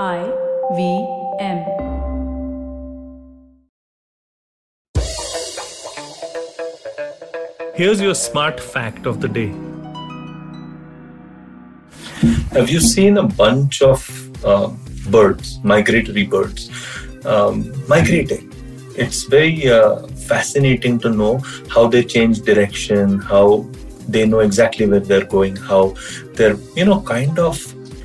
I V M. Here's your smart fact of the day. Have you seen a bunch of uh, birds, migratory birds, um, migrating? It's very uh, fascinating to know how they change direction, how they know exactly where they're going, how they're, you know, kind of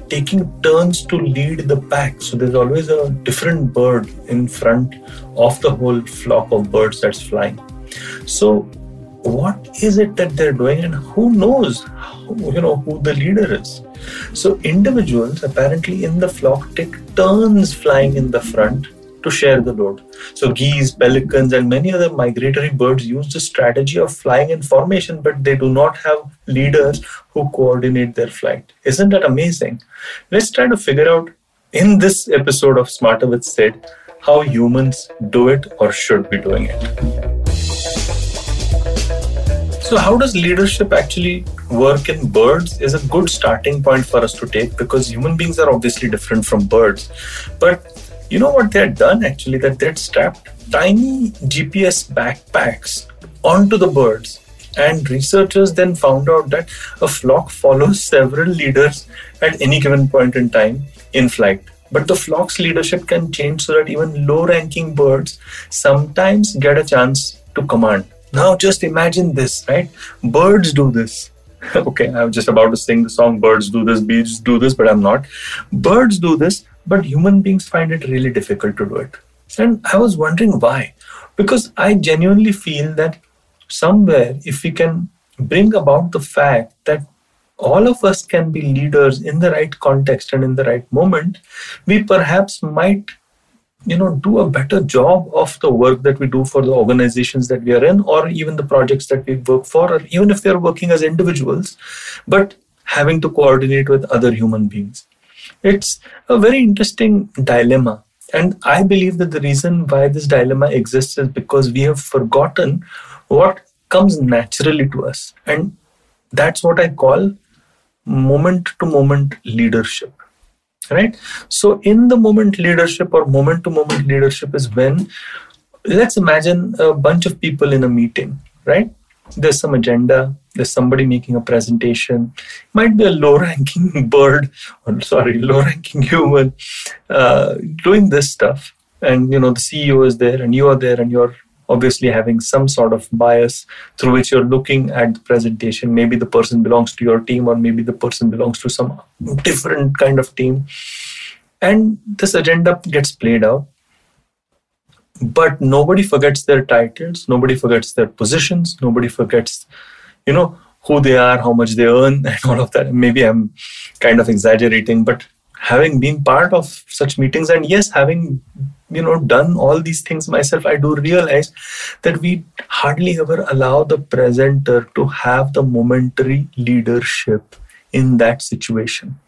taking turns to lead the pack. So there's always a different bird in front of the whole flock of birds that's flying. So what is it that they're doing and who knows you know who the leader is so individuals apparently in the flock take turns flying in the front to share the load. So geese pelicans and many other migratory birds use the strategy of flying in formation but they do not have leaders who coordinate their flight. Isn't that amazing? Let's try to figure out in this episode of smarter with sid how humans do it or should be doing it. So, how does leadership actually work in birds is a good starting point for us to take because human beings are obviously different from birds. But you know what they had done actually? That they had strapped tiny GPS backpacks onto the birds. And researchers then found out that a flock follows several leaders at any given point in time in flight. But the flock's leadership can change so that even low ranking birds sometimes get a chance to command. Now just imagine this, right? Birds do this. okay, I was just about to sing the song Birds Do This, Bees Do This, but I'm not. Birds do this, but human beings find it really difficult to do it. And I was wondering why. Because I genuinely feel that somewhere, if we can bring about the fact that all of us can be leaders in the right context and in the right moment, we perhaps might you know do a better job of the work that we do for the organizations that we are in or even the projects that we work for or even if we are working as individuals but having to coordinate with other human beings it's a very interesting dilemma. And i believe that the reason why this dilemma exists is because we have forgotten what comes naturally to us. And that's what i call moment to moment leadership right? So in the moment leadership or moment to moment leadership is when let's imagine a bunch of people in a meeting right there's some agenda there's somebody making a presentation might be a low ranking bird or sorry low ranking human uh, doing this stuff and you know the ceo is there and you are there and you're obviously having some sort of bias through which you're looking at the presentation. Maybe the person belongs to your team, or maybe the person belongs to some different kind of team. And this agenda gets played out. But nobody forgets their titles, nobody forgets their positions, nobody forgets, you know, who they are, how much they earn, and all of that. Maybe I'm kind of exaggerating, but having been part of such meetings and yes having you know done all these things myself i do realize that we hardly ever allow the presenter to have the momentary leadership in that situation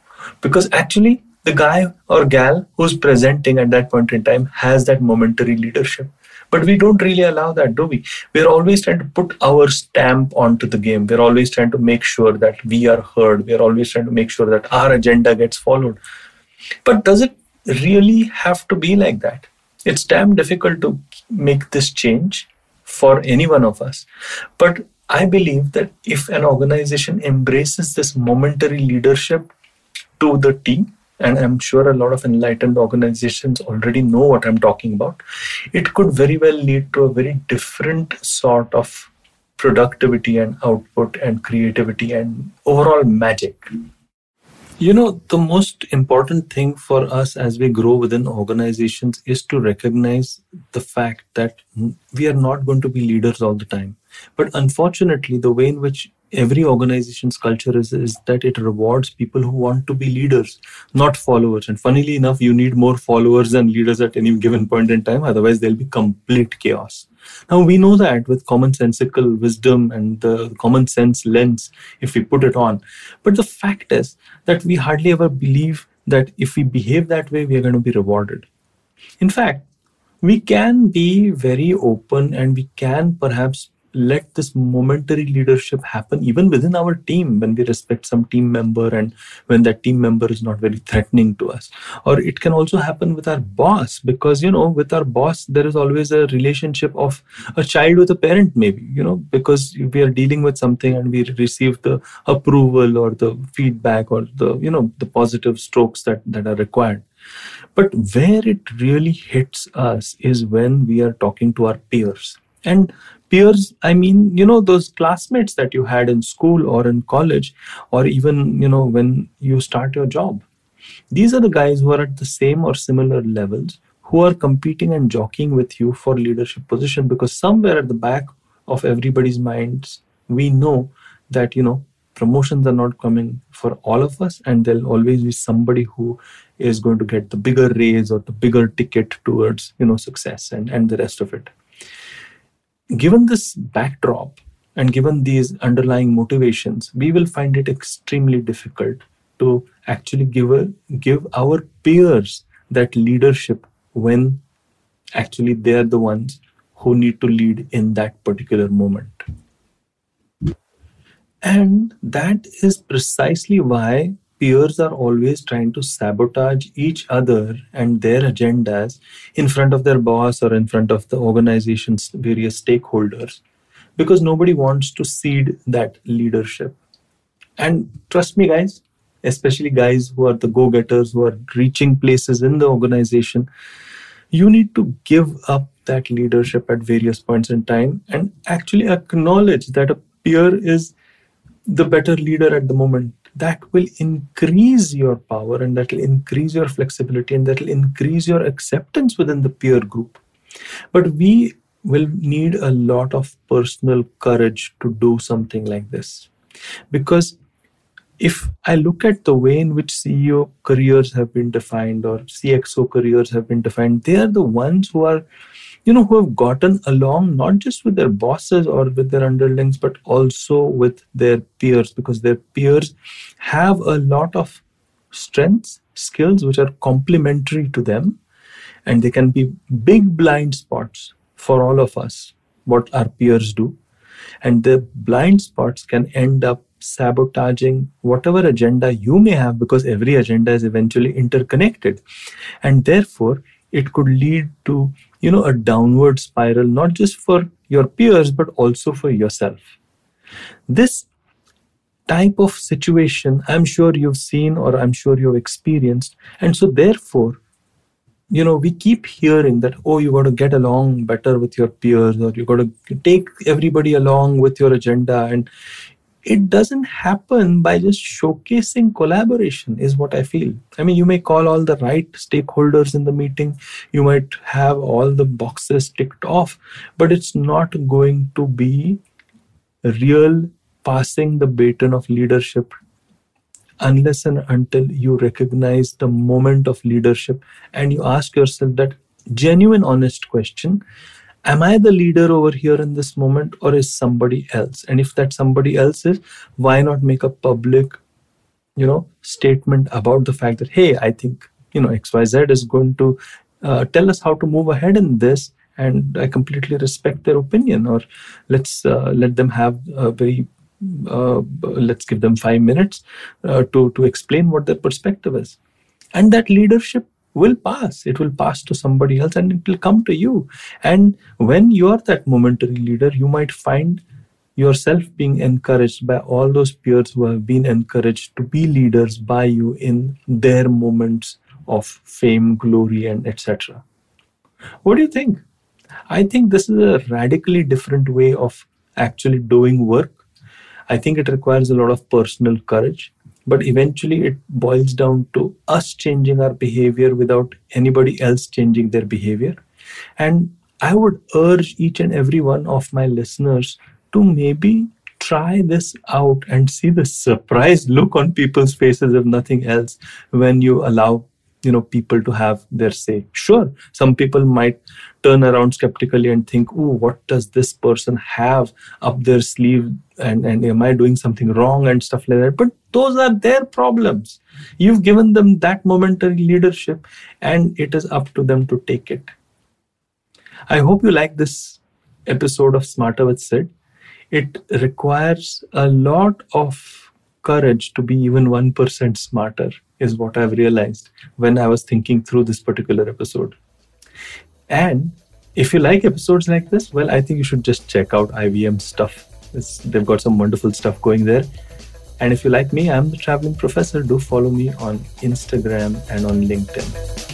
because actually the guy or gal who's presenting at that point in time has that momentary leadership. But we don't really allow that do we? We're always trying to put our stamp onto the game. We're always trying to make sure that we are heard. We're always trying to make sure that our agenda gets followed. But does it really have to be like that? It's damn difficult to make this change for any one of us. But i believe that if an organization embraces this momentary leadership to the team and I'm sure a lot of enlightened organizations already know what I'm talking about, it could very well lead to a very different sort of productivity and output and creativity and overall magic. You know, the most important thing for us as we grow within organizations is to recognize the fact that we are not going to be leaders all the time. But unfortunately, the way in which every organization's culture is, is that it rewards people who want to be leaders, not followers. And funnily enough, you need more followers than leaders at any given point in time. Otherwise, there'll be complete chaos. Now, we know that with commonsensical wisdom and the common sense lens, if we put it on. But the fact is that we hardly ever believe that if we behave that way, we are going to be rewarded. In fact, we can be very open and we can perhaps let this momentary leadership happen even within our team when we respect some team member and when that team member is not very threatening to us. Or it can also happen with our boss because you know with our boss there is always a relationship of a child with a parent maybe you know because we are dealing with something and we receive the approval or the feedback or the you know the positive strokes that that are required. But where it really hits us is when we are talking to our peers. And peers i mean you know those classmates that you had in school or in college or even you know when you start your job. These are the guys who are at the same or similar levels who are competing and jockeying with you for leadership position because somewhere at the back of everybody's minds we know that you know promotions are not coming for all of us and there'll always be somebody who is going to get the bigger raise or the bigger ticket towards you know success and and the rest of it given this backdrop and given these underlying motivations, we will find it extremely difficult to actually give a, give our peers that leadership when actually they are the ones who need to lead in that particular moment. And that is precisely why peers are always trying to sabotage each other and their agendas in front of their boss or in front of the organization's various stakeholders because nobody wants to cede that leadership. And trust me, guys, especially guys who are the go getters, who are reaching places in the organization, you need to give up that leadership at various points in time and actually acknowledge that a peer is the better leader at the moment that will increase your power and that will increase your flexibility and that will increase your acceptance within the peer group. But we will need a lot of personal courage to do something like this. Because if I look at the way in which CEO careers have been defined or CXO careers have been defined, they are the ones who are you know, who have gotten along not just with their bosses or with their underlings, but also with their peers, because their peers have a lot of strengths, skills which are complementary to them, and they can be big blind spots for all of us, what our peers do. And the blind spots can end up sabotaging whatever agenda you may have because every agenda is eventually interconnected. And therefore, it could lead to you know a downward spiral not just for your peers but also for yourself. This type of situation i'm sure you've seen or i'm sure you've experienced. And so therefore you know we keep hearing that oh you got to get along better with your peers or you got to take everybody along with your agenda. And it doesn't happen by just showcasing collaboration is what i feel. I mean you may call all the right stakeholders in the meeting. You might have all the boxes ticked off but it's not going to be real passing the baton of leadership unless and until you recognize the moment of leadership and you ask yourself that genuine honest question am I the leader over here in this moment or is somebody else? And if that somebody else is, why not make a public, you know, statement about the fact that, hey, I think, you know, XYZ is going to uh, tell us how to move ahead in this. And I completely respect their opinion, or let's uh, let them have a very uh, let's give them five minutes uh, to to explain what their perspective is and that leadership will pass. It will pass to somebody else and it will come to you. And when you are that momentary leader, you might find yourself being encouraged by all those peers who have been encouraged to be leaders by you in their moments of fame, glory, and etc. What do you think? I think this is a radically different way of actually doing work. I think it requires a lot of personal courage but eventually it boils down to us changing our behavior without anybody else changing their behavior. And i would urge each and every one of my listeners to maybe try this out and see the surprised look on people's faces if nothing else when you allow you know people to have their say. Sure some people might turn around skeptically and think oh what does this person have up their sleeve? And, and am i doing something wrong? and stuff like that. But those are their problems. You've given them that momentary leadership and it is up to them to take it. I hope you like this episode of smarter with sid. It requires a lot of courage to be even 1% smarter, is what I've realized when I was thinking through this particular episode. And if you like episodes like this, well, I think you should just check out IVM stuff. It's, they've got some wonderful stuff going there. And if you like me, I'm the traveling professor. Do follow me on Instagram and on LinkedIn.